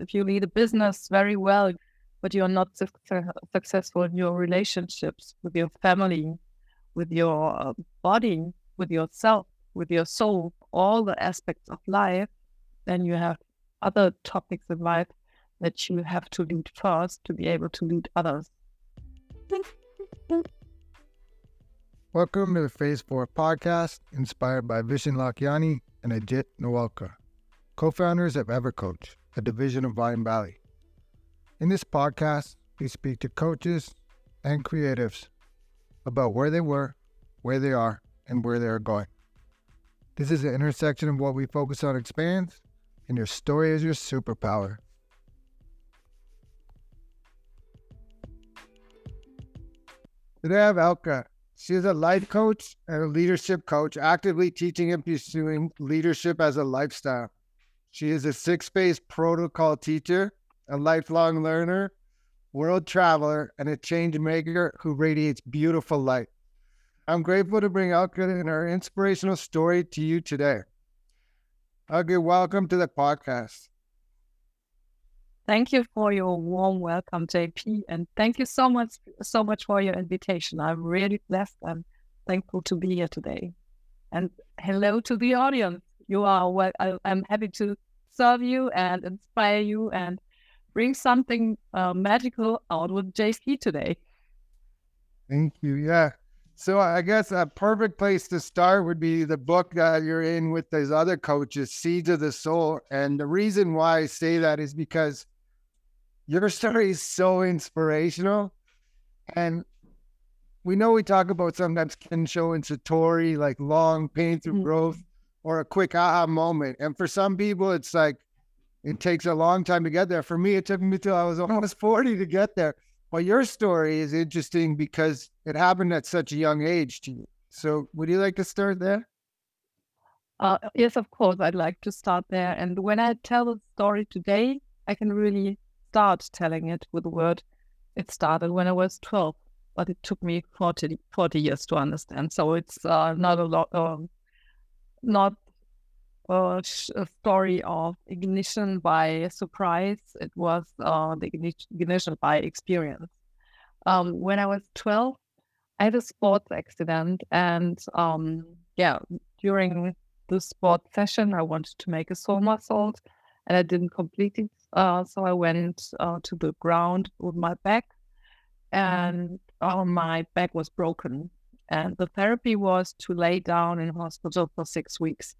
If you lead a business very well, but you're not su- successful in your relationships with your family, with your uh, body, with yourself, with your soul, all the aspects of life, then you have other topics in life that you have to lead first to be able to lead others. Welcome to the Phase 4 podcast, inspired by Vishen Lakhiani and Ajit Nawalkar, co founders of EverCoach, a division of Mindvalley. In this podcast, we speak to coaches and creatives about where they were, where they are, and where they are going. This is the intersection of what we focus on expands, and your story is your superpower. Today I have Elke. She is a life coach and a leadership coach, actively teaching and pursuing leadership as a lifestyle. She is a six phase protocol teacher, a lifelong learner, world traveler, and a change maker who radiates beautiful light. I'm grateful to bring Elke and her inspirational story to you today. Elke, welcome to the podcast. Thank you for your warm welcome, JP, and thank you so much, so much for your invitation. I'm really blessed and thankful to be here today. And hello to the audience. You are well. I, am happy to serve you and inspire you and bring something uh, magical out with JP today. Thank you. Yeah. So I guess a perfect place to start would be the book that you're in with those other coaches, Seeds of the Soul. And the reason why I say that is because your story is so inspirational. And we know we talk about sometimes Kensho and Satori, like long pain through mm-hmm. growth or a quick aha moment. And for some people, it's like it takes a long time to get there. For me, it took me till I was almost 40 to get there. But your story is interesting because it happened at such a young age to you. So would you like to start there? Uh, yes, of course. I'd like to start there. And when I tell the story today, I can really start telling it with the word. It started when I was 12, but it took me 40, 40 years to understand. So it's uh, not a lot, uh, not a, story of ignition by surprise. It was uh, the ignition by experience. Um, when I was 12, I had a sports accident, and um, yeah, during the sport session, I wanted to make a somersault, and I didn't complete it uh, so I went uh, to the ground with my back, and uh, my back was broken. And the therapy was to lay down in hospital for six weeks.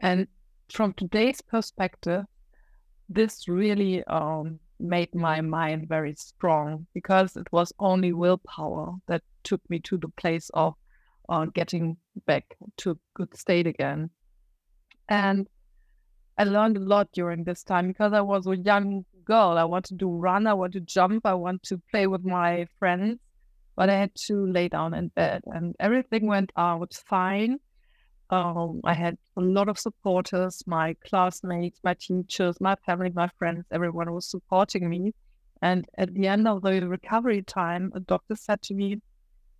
And from today's perspective, this really um, made my mind very strong because it was only willpower that took me to the place of uh, getting back to a good state again. And I learned a lot during this time because I was a young girl. I wanted to run, I want to jump, I want to play with my friends, but I had to lay down in bed and everything went out fine. Um, I had a lot of supporters, my classmates, my teachers, my family, my friends, everyone was supporting me. And at the end of the recovery time, a doctor said to me,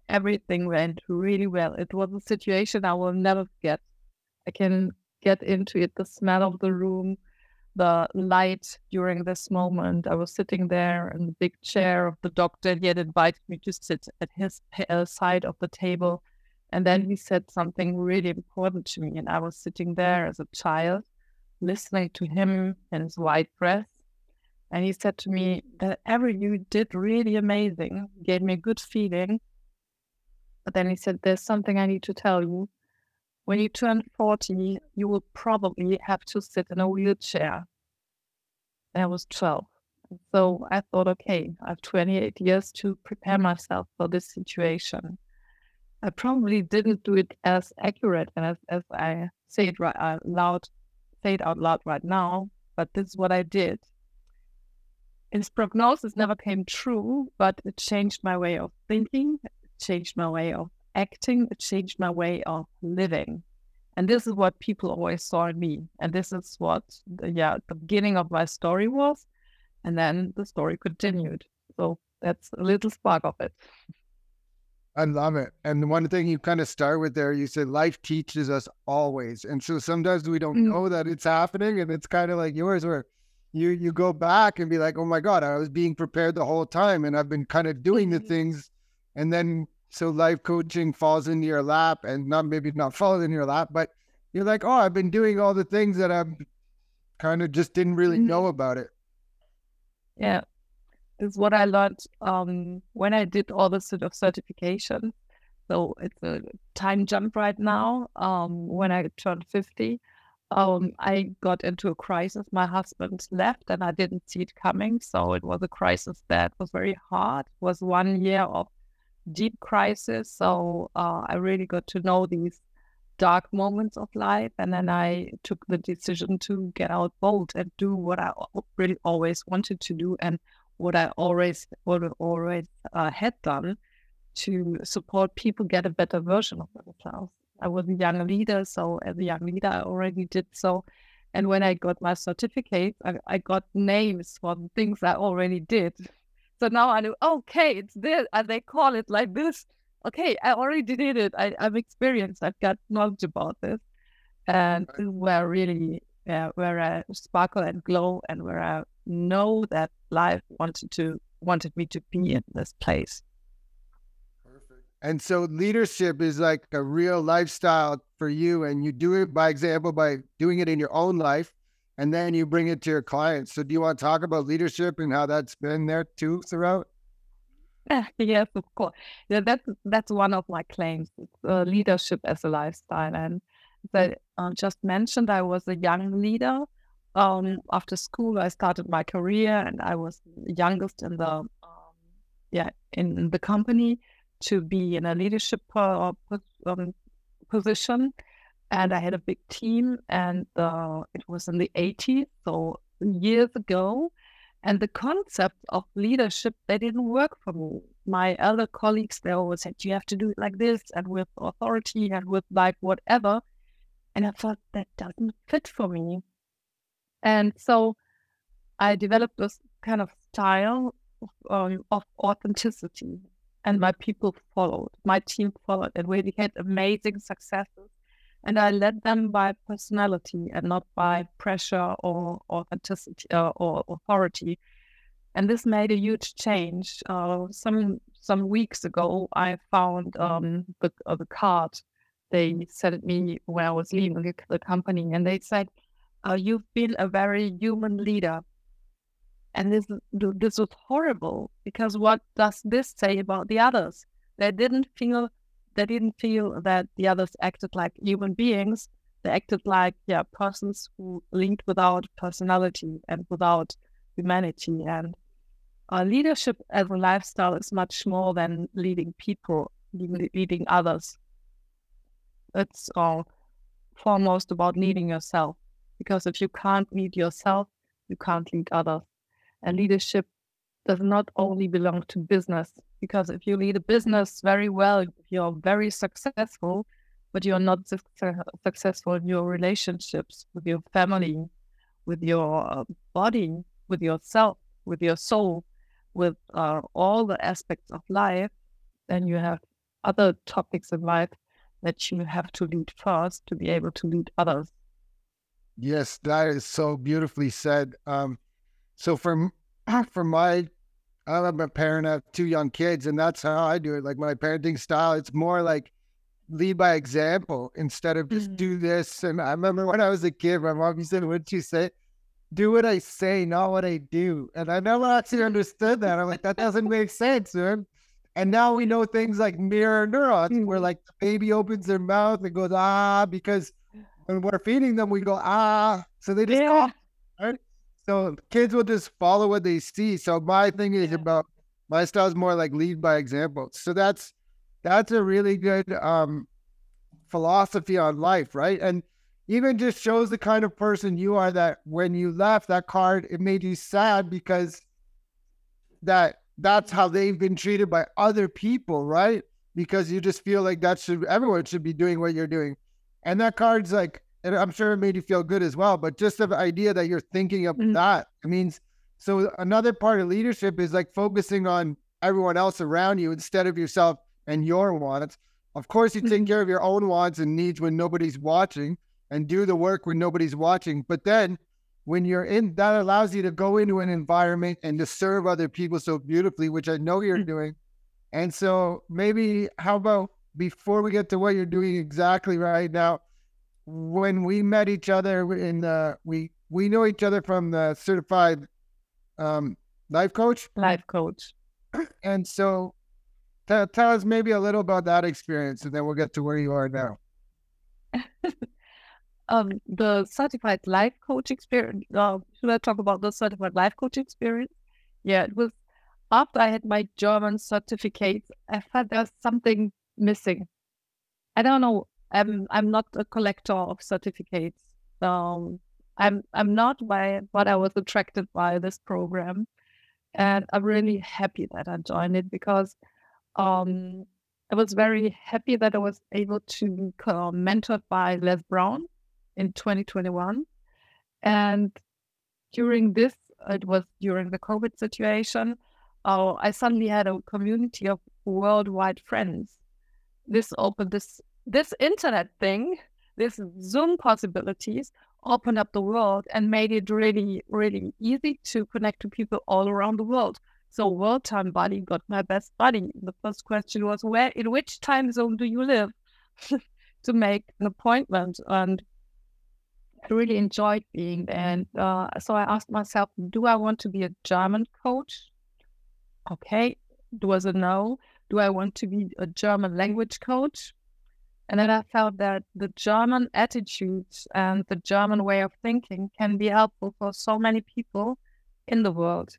everything went really well. It was a situation I will never forget. I can get into it the smell of the room the light during this moment. I was sitting there in the big chair of the doctor he had invited me to sit at his uh, side of the table. And then he said something really important to me and i was sitting there as a child listening to him and his white breath. And he said to me that every you did really amazing gave me a good feeling. But then he said there's something i need to tell you when you turn 40, you will probably have to sit in a wheelchair. I was 12. So I thought, okay, I have 28 years to prepare myself for this situation. I probably didn't do it as accurate as, as I say it right uh, out loud, say it out loud right now, but this is what I did. His prognosis never came true, but it changed my way of thinking, it changed my way of acting, it changed my way of living. And this is what people always saw in me. And this is what, the, yeah, the beginning of my story was. And then the story continued. So that's a little spark of it. I love it. And one thing you kind of start with there, you said life teaches us always. And so sometimes we don't mm. know that it's happening. And it's kind of like yours, where you you go back and be like, oh my God, I was being prepared the whole time and I've been kind of doing the Mhm. things. And then so life coaching falls into your lap and not maybe not falls in your lap, but you're like, oh, I've been doing all the things that I'm kind of just didn't really Mhm. know about it. Yeah, this is what I learned um, when I did all this sort of certification. So it's a time jump right now. Um, when I turned 50, um, I got into a crisis. My husband left and I didn't see it coming. So it was a crisis that was very hard. It was one year of deep crisis. So uh, I really got to know these dark moments of life. And then I took the decision to get out bold and do what I really always wanted to do and what I always what I always uh, had done to support people get a better version of themselves. I was a young leader, so as a young leader, I already did so. And when I got my certificate, I, I got names for the things I already did. So now I know, okay, it's this, and they call it like this. Okay, I already did it. I, I'm experienced. I've got knowledge about this, and Right. where really, uh, where I sparkle and glow, and where I know that life wanted to wanted me to be in this place. Perfect. And so leadership is like a real lifestyle for you, and you do it by example by doing it in your own life, and then you bring it to your clients. So, do you want to talk about leadership and how that's been there too throughout? yes, of course. Yeah, that's that's one of my claims. Uh, leadership as a lifestyle, and as I uh, just mentioned, I was a young leader. Um, after school, I started my career, and I was youngest in the um, yeah in the company to be in a leadership uh, um, position. And I had a big team, and uh, it was in the 80s, so years ago. And the concept of leadership, they didn't work for me. My other colleagues, they always said, you have to do it like this and with authority and with like whatever. And I thought that doesn't fit for me. And so I developed this kind of style um, of authenticity. And my people followed, my team followed, and we had amazing successes. And I led them by personality and not by pressure or authenticity uh, or authority. And this made a huge change. Uh, some some weeks ago, I found um, the uh, the card they sent me when I was leaving the, the company, and they said, uh, "You've been a very human leader." And this this was horrible because what does this say about the others? They didn't feel they didn't feel that the others acted like human beings. They acted like yeah persons who linked without personality and without humanity. And uh, leadership as a lifestyle is much more than leading people, leading, others. It's uh, foremost about leading yourself because if you can't lead yourself, you can't lead others. And leadership does not only belong to business because if you lead a business very well, you're very successful, but you're not success- successful in your relationships with your family, with your uh, body, with yourself, with your soul, with uh, all the aspects of life, then you have other topics in life that you have to lead first to be able to lead others. Yes, that is so beautifully said. Um, so from for my, I'm a parent. Have two young kids, and that's how I do it. Like my parenting style, it's more like lead by example instead of just Mhm. do this. And I remember when I was a kid, my mom used to say, "What'd you say? Do what I say, not what I do." And I never actually understood that. I'm like, that doesn't make sense, man. And now we know things like mirror neurons, where Mhm. like the baby opens their mouth and goes ah because when we're feeding them, we go ah, so they just Yeah. right? So kids will just follow what they see. So my thing is Yeah. about my style is more like lead by example. So that's that's a really good um philosophy on life, right? And even just shows the kind of person you are that when you left that card, it made you sad because that that's how they've been treated by other people, right? Because you just feel like that should everyone should be doing what you're doing. And that card's like, and I'm sure it made you feel good as well, but just the idea that you're thinking of Mhm. that it means so another part of leadership is like focusing on everyone else around you instead of yourself and your wants. Of course, you take Mhm. care of your own wants and needs when nobody's watching and do the work when nobody's watching. But then when you're in, that allows you to go into an environment and to serve other people so beautifully, which I know you're mm. doing. And so maybe how about before we get to what you're doing exactly right now, when we met each other in the, we, we know each other from the certified um, life coach. Life coach. And so tell, tell us maybe a little about that experience and then we'll get to where you are now. um, the certified life coach experience. Uh, should I talk about the certified life coach experience? Yeah, it was after I had my German certificate. I felt there's something missing. I don't know. I'm I'm not a collector of certificates. Um, I'm I'm not by but I was attracted by this program, and I'm really happy that I joined it because um, I was very happy that I was able to be mentored by Les Brown in 2021. And during this, it was during the COVID situation, uh, I suddenly had a community of worldwide friends. This opened this this internet thing, this Zoom possibilities opened up the world and made it really, really easy to connect to people all around the world. So world time buddy got my best buddy. The first question was where in which time zone do you live? to make an appointment. And I really enjoyed being there. And uh, so I asked myself, do I want to be a German coach? Okay, it was a no. Do I want to be a German language coach? And then I felt that the German attitudes and the German way of thinking can be helpful for so many people in the world.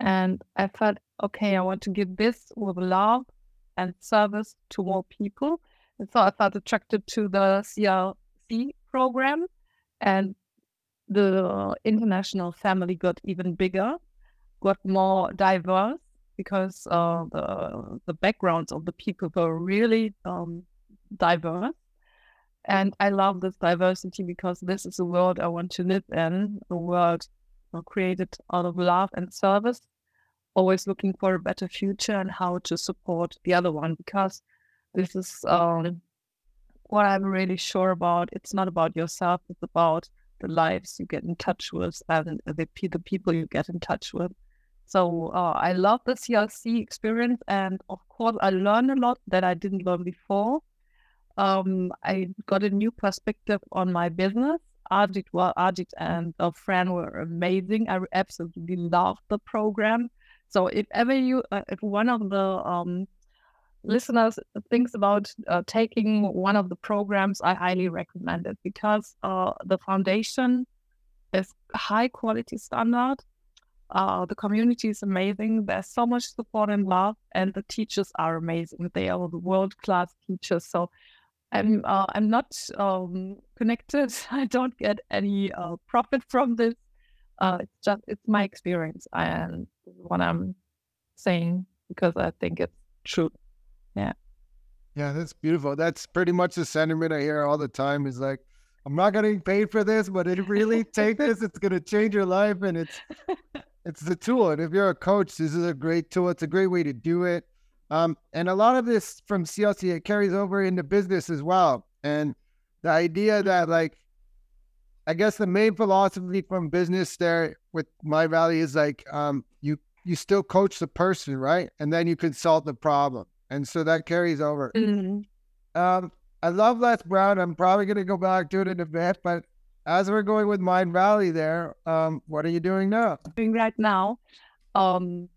And I felt, okay, I want to give this with love and service to more people. And so I felt attracted to the CLC program and the international family got even bigger, got more diverse because uh, the the backgrounds of the people were really um, diverse. And I love this diversity because this is a world I want to live in, a world created out of love and service, always looking for a better future and how to support the other one because this is um, what I'm really sure about. It's not about yourself, it's about the lives you get in touch with and the, the people you get in touch with. So uh, I love the CLC experience. And of course, I learned a lot that I didn't learn before. Um, I got a new perspective on my business. Arjit, well, Arjit and a friend were amazing. I absolutely loved the program. So if ever you, uh, if one of the um, listeners thinks about uh, taking one of the programs, I highly recommend it because uh, the foundation is high quality standard. Uh, the community is amazing. There's so much support and love, and the teachers are amazing. They are the world class teachers. So I'm uh, I'm not um, connected. I don't get any uh, profit from this. Uh, it's just it's my experience and what I'm saying because I think it's true. Yeah. Yeah, that's beautiful. That's pretty much the sentiment I hear all the time is like, I'm not getting paid for this, but it really take this, it's gonna change your life and it's it's the tool. And if you're a coach, this is a great tool. It's a great way to do it. Um, and a lot of this from CLC it carries over into business as well. And the idea that like I guess the main philosophy from business there with my Mindvalley is like um, you you still coach the person, right? And then you consult the problem and so that carries over. Mm-hmm. Um, I love Les Brown. I'm probably going to go back to it in a bit, but as we're going with Mindvalley, there, um, what are you doing now? Doing right now, um,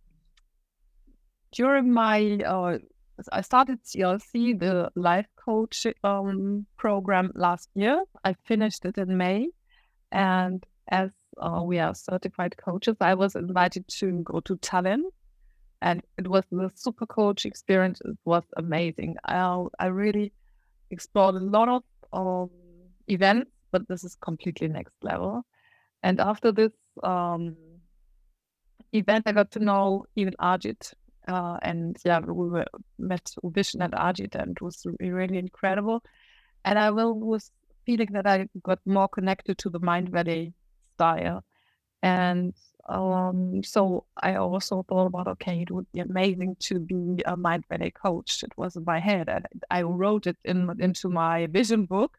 during my uh, I started CLC, the life coach um, program last year. I finished it in May, and as uh, we are certified coaches, I was invited to go to Tallinn and it was the super coach experience. It was amazing. I I really explored a lot of um, events, but this is completely next level. And after this um, event, I got to know even Arjit. Uh, and yeah, we were, met Vishen and Arjit, and it was really incredible. And I will, was feeling that I got more connected to the Mindvalley style. And um, so I also thought about, okay, it would be amazing to be a Mindvalley coach. It was in my head. And I wrote it in into my vision book.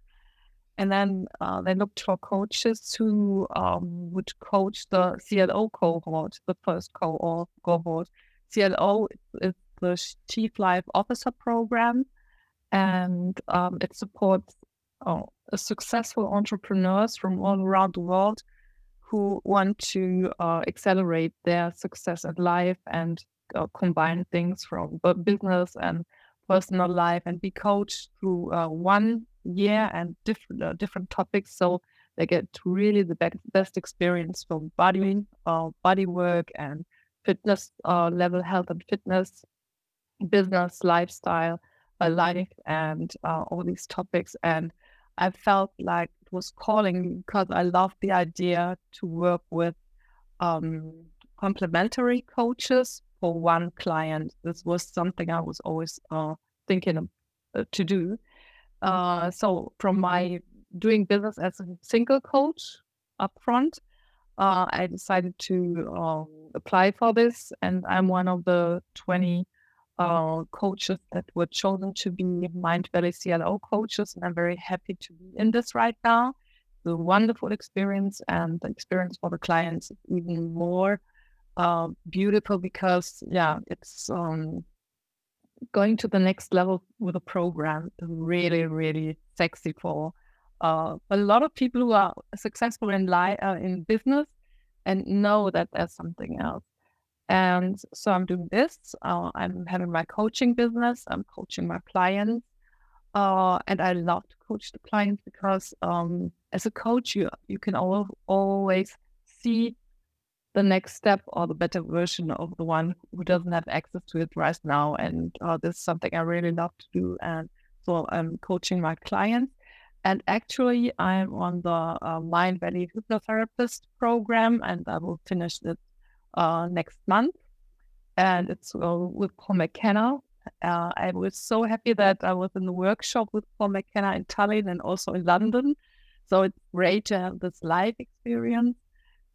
And then uh, they looked for coaches who um, would coach the CLO cohort, the first cohort. cohort. CLO is the Chief Life Officer program, and um, it supports uh, successful entrepreneurs from all around the world who want to uh, accelerate their success in life and uh, combine things from business and personal life and be coached through uh, one year and different uh, different topics so they get really the best, experience from body uh, body work and fitness uh, level health and fitness business lifestyle uh, life and uh, all these topics and i felt like it was calling because i loved the idea to work with um, complementary coaches for one client. This was something I was always uh, thinking of, uh, to do. Uh, so from my doing business as a single coach upfront, uh, I decided to um, apply for this, and I'm one of the 20 uh, coaches that were chosen to be Mindvalley CLO coaches, and I'm very happy to be in this right now. The wonderful experience and the experience for the clients even more uh, beautiful because yeah, it's um, going to the next level with a program really really sexy for uh, a lot of people who are successful in life uh, in business and know that there's something else. And so I'm doing this. Uh, I'm having my coaching business. I'm coaching my clients. Uh, and I love to coach the clients because um, as a coach, you you can al- always see the next step or the better version of the one who doesn't have access to it right now. And uh, this is something I really love to do. And so I'm coaching my clients. And actually, I'm on the uh, Mindvalley Hypnotherapist program, and I will finish it uh, next month. And it's uh, with Paul McKenna. Uh, I was so happy that I was in the workshop with Paul McKenna in Tallinn and also in London. So it's great to have this live experience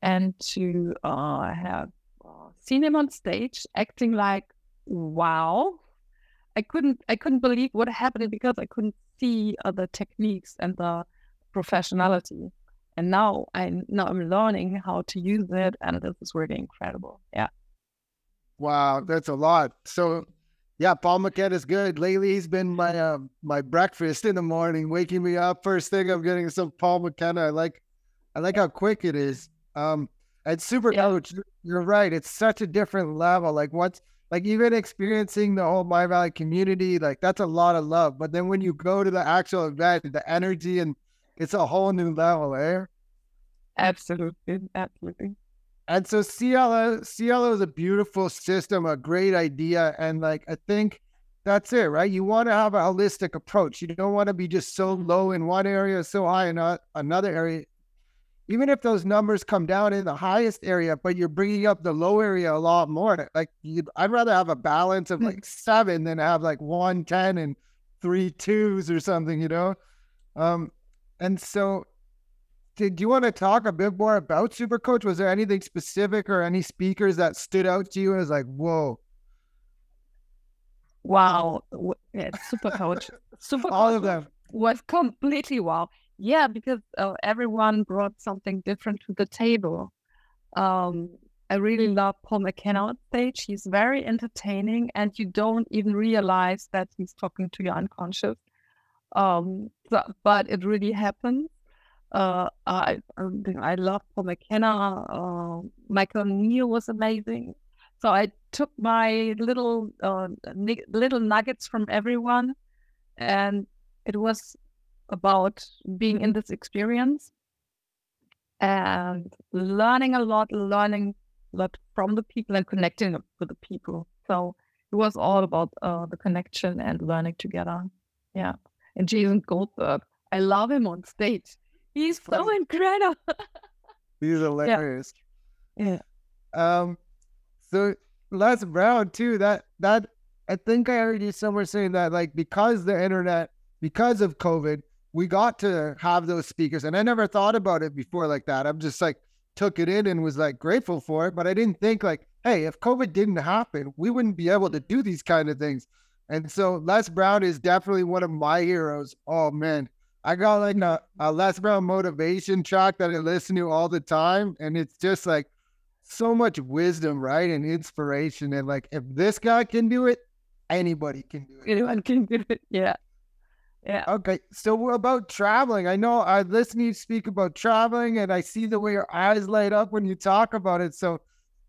and to uh, have uh, seen him on stage acting like wow i couldn't i couldn't believe what happened because i couldn't see other techniques and the professionality. And now i now i'm learning how to use it and this is really incredible. Yeah. Wow that's a lot. So yeah paul mckenna is good. Lately he's been my uh, my breakfast in the morning waking me up. First thing i'm getting some paul mckenna i like i like how quick it is. Um, and super yeah. coach, you're right. It's such a different level. Like what's like even experiencing the whole Mindvalley community, like that's a lot of love. But then when you go to the actual event, the energy and it's a whole new level, eh? Absolutely, absolutely. And so CLO CLO is a beautiful system, a great idea, and like I think that's it, right? You want to have a holistic approach. You don't want to be just so low in one area, so high in another area even if those numbers come down in the highest area, but you're bringing up the low area a lot more. Like I'd rather have a balance of like seven than have like one ten and three twos or something, you know. Um, and so, did you want to talk a bit more about Super Coach? Was there anything specific or any speakers that stood out to you as like, whoa? Wow, yeah, Super Coach, Super all of them was completely wow. Yeah, because uh, everyone brought something different to the table. Um, I really love Paul McKenna on stage. He's very entertaining, and you don't even realize that he's talking to your unconscious. Um, so, but it really happens. Uh, I I love Paul McKenna. Uh, Michael Neill was amazing. So I took my little uh, little nuggets from everyone, and it was about being in this experience and learning a lot, learning a lot from the people and connecting with the people. So it was all about uh, the connection and learning together. Yeah. And Jason Goldberg, I love him on stage. He's so incredible. He's hilarious. Yeah. yeah. Um. So Les Brown too. That that I think I heard you somewhere saying that like because the internet, because of COVID, we got to have those speakers. And I never thought about it before like that. I'm just like, took it in and was like grateful for it. But I didn't think like, hey, if COVID didn't happen, we wouldn't be able to do these kind of things. And so Les Brown is definitely one of my heroes. Oh man, I got like a, a Les Brown motivation track that I listen to all the time. And it's just like so much wisdom, right? And inspiration. And like, if this guy can do it, anybody can do it. Anyone can do it. Yeah. Yeah. Okay. So about traveling, I know I listen to you speak about traveling and I see the way your eyes light up when you talk about it. So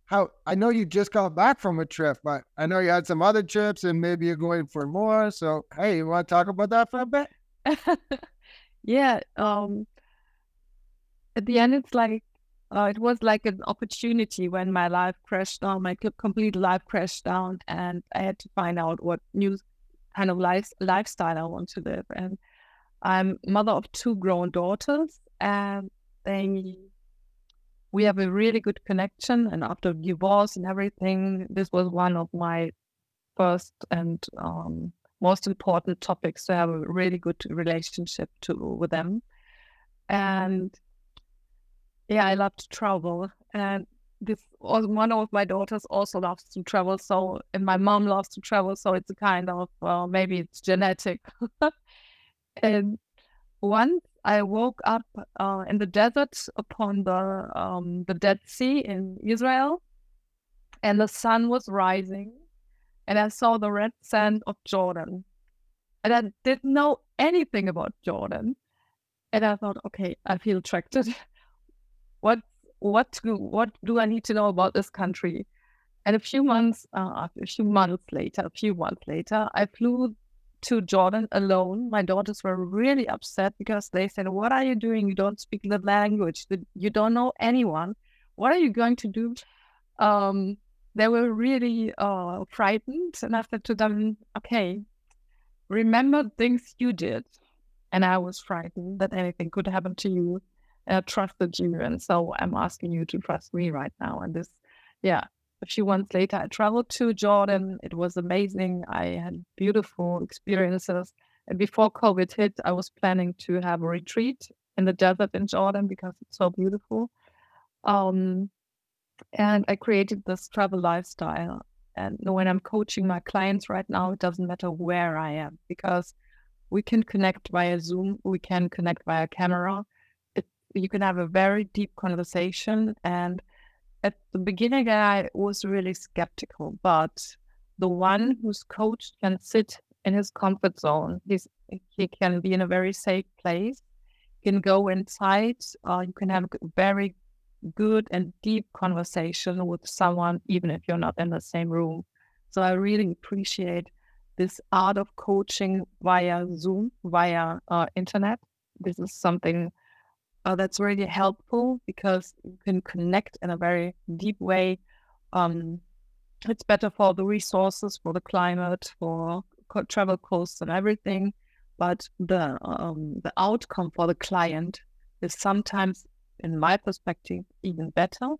how I know you just got back from a trip, but I know you had some other trips and maybe you're going for more. So hey, you want to talk about that for a bit? yeah. Um at the end it's like uh, it was like an opportunity when my life crashed down, my complete life crashed down, and I had to find out what new kind of life, lifestyle I want to live. And I'm mother of two grown daughters, and they we have a really good connection. And after divorce and everything, this was one of my first and um, most important topics to have a really good relationship to with them. And yeah, I love to travel, and this one of my daughters also loves to travel. So, and my mom loves to travel. So it's a kind of uh, maybe it's genetic. and once I woke up uh, in the desert upon the um, the Dead Sea in Israel, and the sun was rising, and I saw the red sand of Jordan, and I didn't know anything about Jordan, and I thought, okay, I feel attracted. what what do, what do I need to know about this country? And a few months, uh, a few months later, a few months later, I flew to Jordan alone. My daughters were really upset because they said, "What are you doing? You don't speak the language. You don't know anyone. What are you going to do?" Um, they were really uh, frightened, and I said to them, "Okay, remember things you did." And I was frightened that anything could happen to you uh, trusted you. And so I'm asking you to trust me right now. And this, yeah, a few months later, I traveled to Jordan. It was amazing. I had beautiful experiences. And before COVID hit, I was planning to have a retreat in the desert in Jordan because it's so beautiful. Um, and I created this travel lifestyle. And when I'm coaching my clients right now, it doesn't matter where I am because we can connect via Zoom, we can connect via camera, you can have a very deep conversation. And at the beginning, I was really skeptical, but the one who's coached can sit in his comfort zone. He's, he can be in a very safe place. can go inside. Uh, you can have a very good and deep conversation with someone, even if you're not in the same room. So I really appreciate this art of coaching via Zoom, via uh, internet. This is something uh, that's really helpful because you can connect in a very deep way. Um, it's better for the resources, for the climate, for co- travel costs and everything. But the um, the outcome for the client is sometimes, in my perspective, even better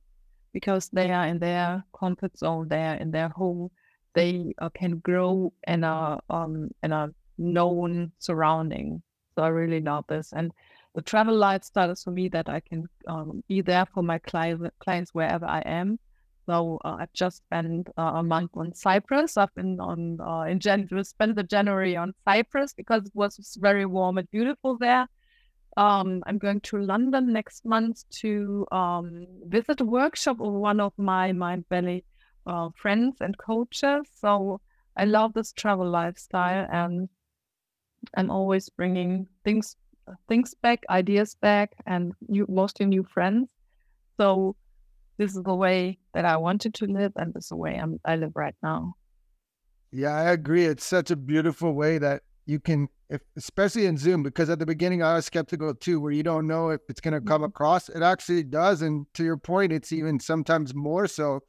because they are in their comfort zone, they are in their home, they uh, can grow in a um, in a known surrounding. So I really love this, and the travel lifestyle is for me that I can um, be there for my client, clients wherever I am. So uh, I've just spent uh, a month on Cyprus. I've been on uh, in January, spent the January on Cyprus because it was very warm and beautiful there. Um, I'm going to London next month to um, visit a workshop of one of my Mindvalley uh, friends and coaches. So I love this travel lifestyle, and I'm always bringing things things back, ideas back, and new, mostly new friends. So this is the way that I wanted to live, and this is the way I'm, I live right now. Yeah, I agree. It's such a beautiful way that you can, if, especially in Zoom, because at the beginning I was skeptical too, where you don't know if it's going to come mm-hmm. across. It actually does, and to your point, it's even sometimes more so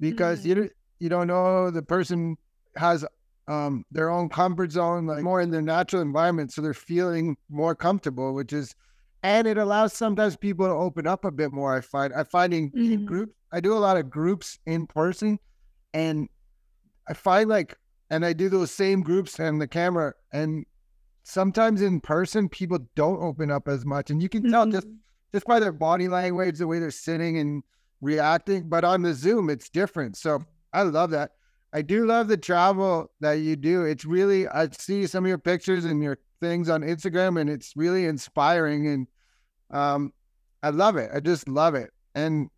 because mm-hmm. you you don't know the person has um, their own comfort zone, like more in their natural environment. So they're feeling more comfortable, which is, and it allows sometimes people to open up a bit more. I find, I find in mm-hmm. groups, I do a lot of groups in person and I find like, and I do those same groups and the camera and sometimes in person, people don't open up as much and you can tell mm-hmm. just, just by their body language, the way they're sitting and reacting, but on the Zoom, it's different. So I love that. I do love the travel that you do. It's really I see some of your pictures and your things on Instagram, and it's really inspiring. And um, I love it. I just love it. And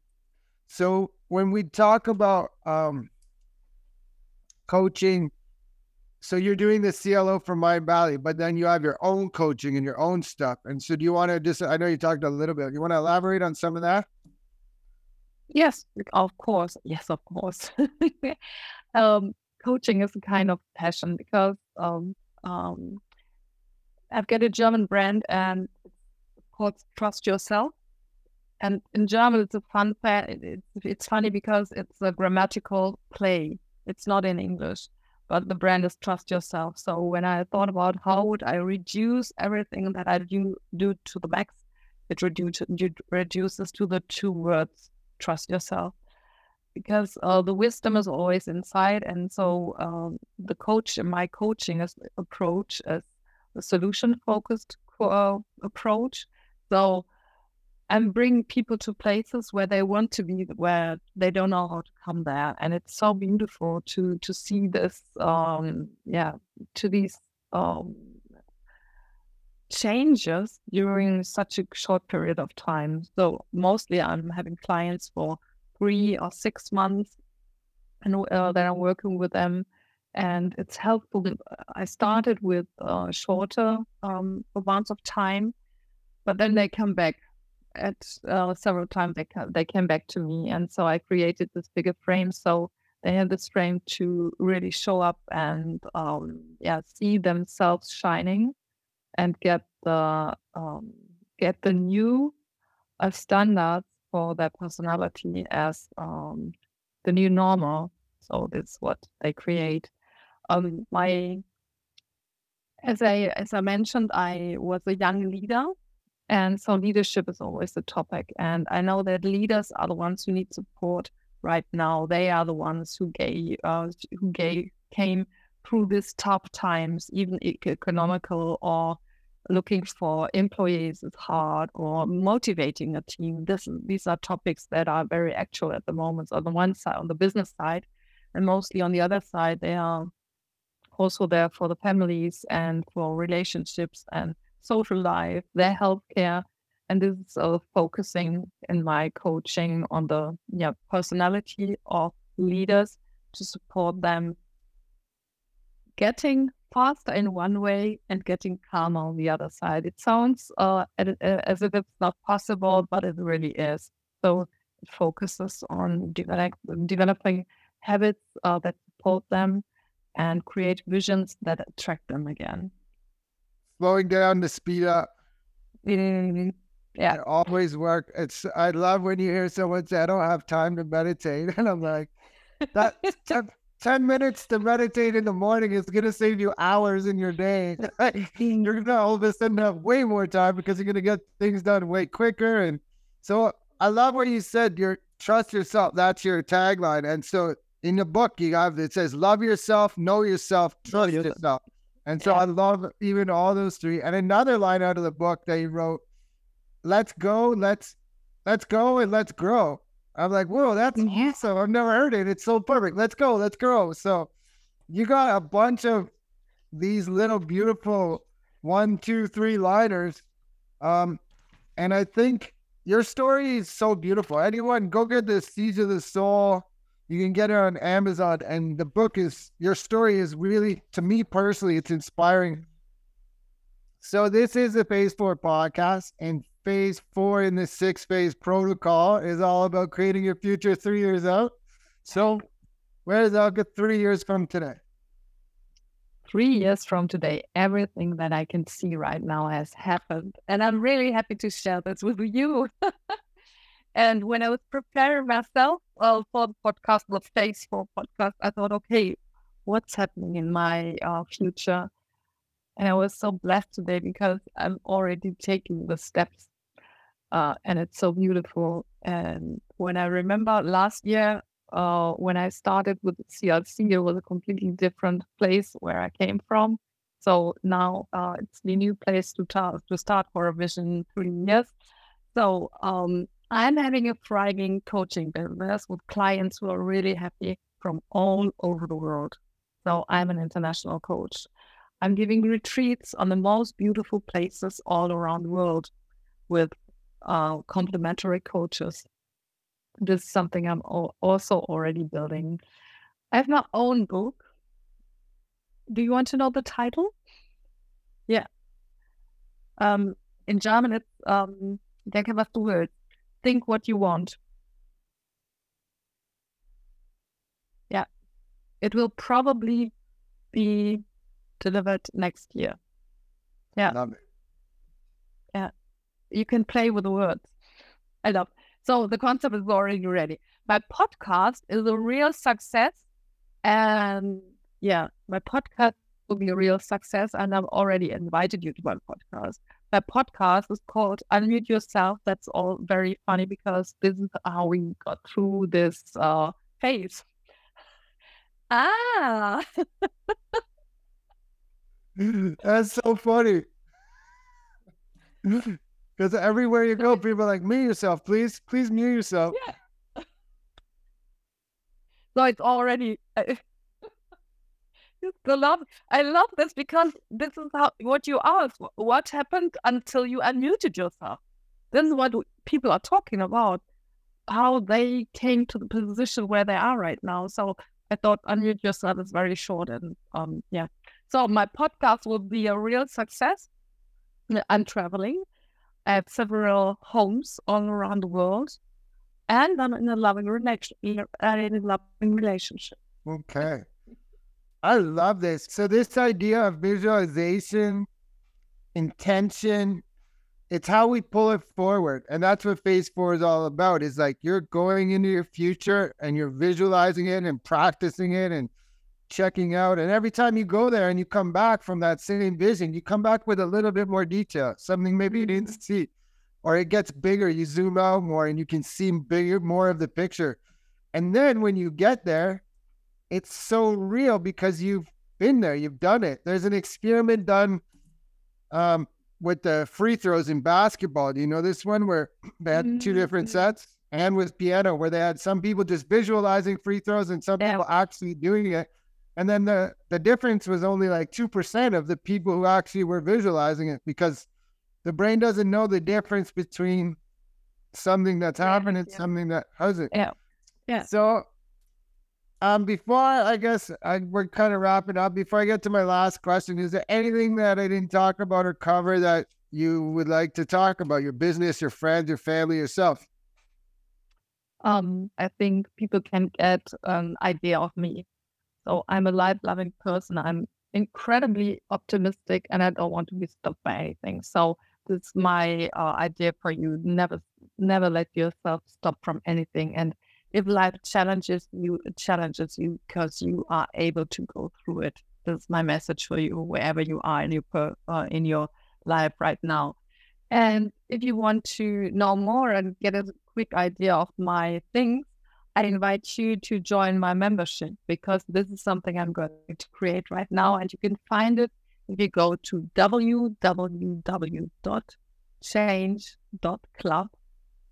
so when we talk about um, coaching, so you're doing the CLO for Mindvalley, but then you have your own coaching and your own stuff. And so do you want to just, I know you talked a little bit, you want to elaborate on some of that? Yes, of course. Yes, of course. um, coaching is a kind of passion because um, um, I've got a German brand and it's called Trust Yourself. And in German, it's a fun fact. It's, it's funny because it's a grammatical play. It's not in English, but the brand is Trust Yourself. So when I thought about how would I reduce everything that I do do to the max, it reduce, reduces to the two words Trust Yourself. Because uh, the wisdom is always inside, and so um, the coach, my coaching is, approach is a solution focused uh, approach. So and bring people to places where they want to be, where they don't know how to come there. And it's so beautiful to to see this, um, yeah, to these um, changes during such a short period of time. So mostly, I'm having clients for three or six months, and uh, then I'm working with them. And it's helpful. I started with uh, shorter um, amounts of time, but then they come back at uh, several times they they came back to me, and so I created this bigger frame so they have this frame to really show up and um, yeah see themselves shining and get the um, get the new uh, standards for their personality as um, the new normal. So that's what they create. Um, my as I as I mentioned, I was a young leader and so leadership is always the topic. And I know that leaders are the ones who need support right now. They are the ones who gave, uh, who gave, came through these tough times, even economical or looking for employees is hard or motivating a team. This, these are topics that are very actual at the moment. So on the one side, on the business side, and mostly on the other side, they are also there for the families and for relationships and social life, their healthcare. And this is uh, focusing in my coaching on the yeah, personality of leaders to support them getting faster in one way and getting calmer on the other side. It sounds uh, as if it's not possible, but it really is. So it focuses on develop, developing habits uh, that support them and create visions that attract them again slowing down to speed up. Yeah. It always work. It's I love when you hear someone say, I don't have time to meditate. And I'm like, that 10, 10 minutes to meditate in the morning is gonna save you hours in your day. you're gonna all of a sudden have way more time because you're gonna get things done way quicker. And so I love what you said, your trust yourself. That's your tagline. And so in the book you have it says love yourself, know yourself, trust yourself. And so yeah. I love even all those three. And another line out of the book that he wrote, let's go, let's let's go and let's grow. I'm like, whoa, that's awesome. I've never heard it. It's so perfect. Let's go, let's grow. So you got a bunch of these little beautiful one, two, three liners. Um, and I think your story is so beautiful. Anyone go get the Seeds of the Soul you can get it on Amazon, and the book is your story is really, to me personally, it's inspiring. So this is a Phase Four podcast, and Phase Four in the six phase protocol is all about creating your future three years out. So, where is Elke three years from today? Three years from today, everything that I can see right now has happened, and I'm really happy to share this with you. And when I was preparing myself for the podcast, the Phase Four podcast, I thought, okay, what's happening in my uh, future? And I was so blessed today because I'm already taking the steps. Uh, and it's so beautiful. And when I remember last year, uh, when I started with CLC, it was a completely different place where I came from. So now uh, it's the new place to, ta- to start for a vision three years. So um, I'm having a thriving coaching business with clients who are really happy from all over the world. So I'm an international coach. I'm giving retreats on the most beautiful places all around the world with uh, complementary coaches. This is something I'm also already building. I have my own book. Do you want to know the title? Yeah. Um, in German, it's um, Denke, was du willst. Think what you want. Yeah. It will probably be delivered next year. Yeah. You can play with the words. I love. So the concept is already ready. My podcast is a real success. And yeah, my podcast will be a real success. And I've already invited you to my podcast. My podcast is called Unmute Yourself. That's all very funny because this is how we got through this uh, phase. Ah. That's so funny. Because everywhere you go, people are like, mute yourself, please. Please mute yourself. Yeah. so it's already. I, love. I love this because this is how what you asked. What happened until you unmuted yourself? This is what people are talking about. How they came to the position where they are right now. So I thought unmute yourself is very short and um yeah. So my podcast will be a real success. I'm traveling at several homes all around the world, and I'm in a loving relation in a loving relationship. Okay. I love this. So this idea of visualization, intention, it's how we pull it forward. And that's what phase four is all about. Is like you're going into your future and you're visualizing it and practicing it and checking out. And every time you go there and you come back from that same vision, you come back with a little bit more detail, something maybe you didn't see. Or it gets bigger, you zoom out more and you can see bigger, more of the picture. And then when you get there, it's so real because you've been there, you've done it. There's an experiment done um, with the free throws in basketball. Do you know this one where they had two different mm-hmm. sets? And with piano, where they had some people just visualizing free throws and some yeah. people actually doing it. And then the, the difference was only like 2% of the people who actually were visualizing it because the brain doesn't know the difference between something that's yeah, happened and yeah. something that hasn't. Yeah. Yeah. So um, before I guess I, we're kind of wrapping up. Before I get to my last question, is there anything that I didn't talk about or cover that you would like to talk about? Your business, your friends, your family, yourself. Um, I think people can get an idea of me. So I'm a life-loving person. I'm incredibly optimistic, and I don't want to be stopped by anything. So this is my uh, idea for you. Never, never let yourself stop from anything, and if life challenges you, it challenges you because you are able to go through it. That's my message for you, wherever you are in your per, uh, in your life right now. And if you want to know more and get a quick idea of my things, I invite you to join my membership because this is something I'm going to create right now. And you can find it if you go to www.change.club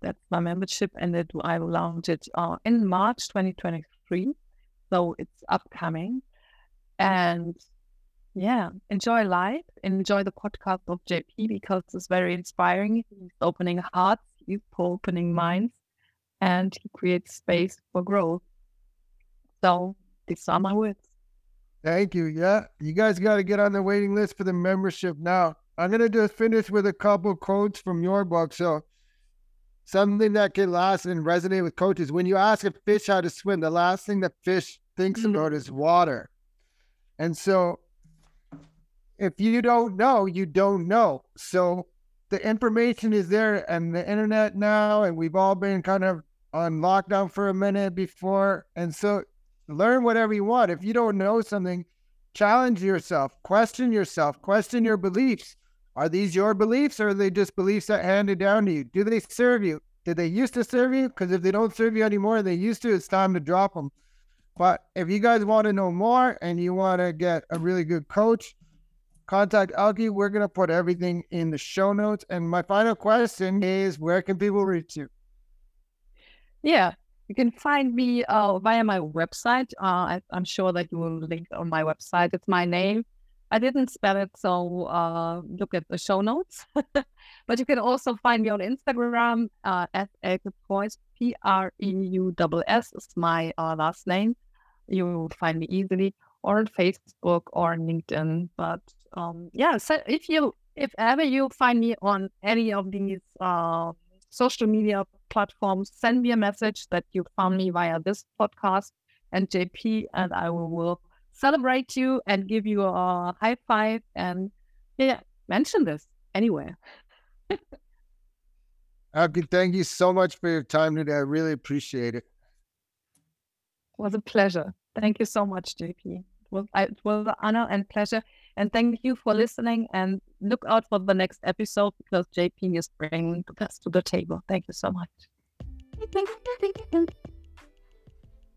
that's my membership, and it, I will launch it uh, in March 2023. So it's upcoming. And yeah, enjoy life, enjoy the podcast of JP because it's very inspiring. He's opening hearts, he's opening minds, and he creates space for growth. So these are my words. Thank you. Yeah, you guys got to get on the waiting list for the membership now. I'm gonna just finish with a couple quotes from your book. So something that can last and resonate with coaches. When you ask a fish how to swim, the last thing that fish thinks mm-hmm. about is water. And so if you don't know, you don't know. So the information is there and the internet now, and we've all been kind of on lockdown for a minute before. And so learn whatever you want. If you don't know something, challenge yourself, question yourself, question your beliefs. Are these your beliefs or are they just beliefs that handed down to you? Do they serve you? Did they used to serve you? Because if they don't serve you anymore, they used to, it's time to drop them. But if you guys want to know more and you want to get a really good coach, contact Elke. We're going to put everything in the show notes. And my final question is where can people reach you? Yeah. You can find me uh, via my website. Uh, I, am sure that you will link on my website. It's my name. I didn't spell it, so uh, look at the show notes. but you can also find me on Instagram uh, at Elke Preuss, P R E U S S is my uh, last name. You will find me easily, or on Facebook or LinkedIn. But um, yeah, so if you if ever you find me on any of these uh, social media platforms, send me a message that you found me via this podcast and JP, and I will, celebrate you and give you a high five and yeah, mention this anywhere. Okay, thank you so much for your time today. I really appreciate it. It was a pleasure. Thank you so much, JP. It was, it was an honor and pleasure. And thank you for listening and look out for the next episode because JP is bringing the best to the table. Thank you so much.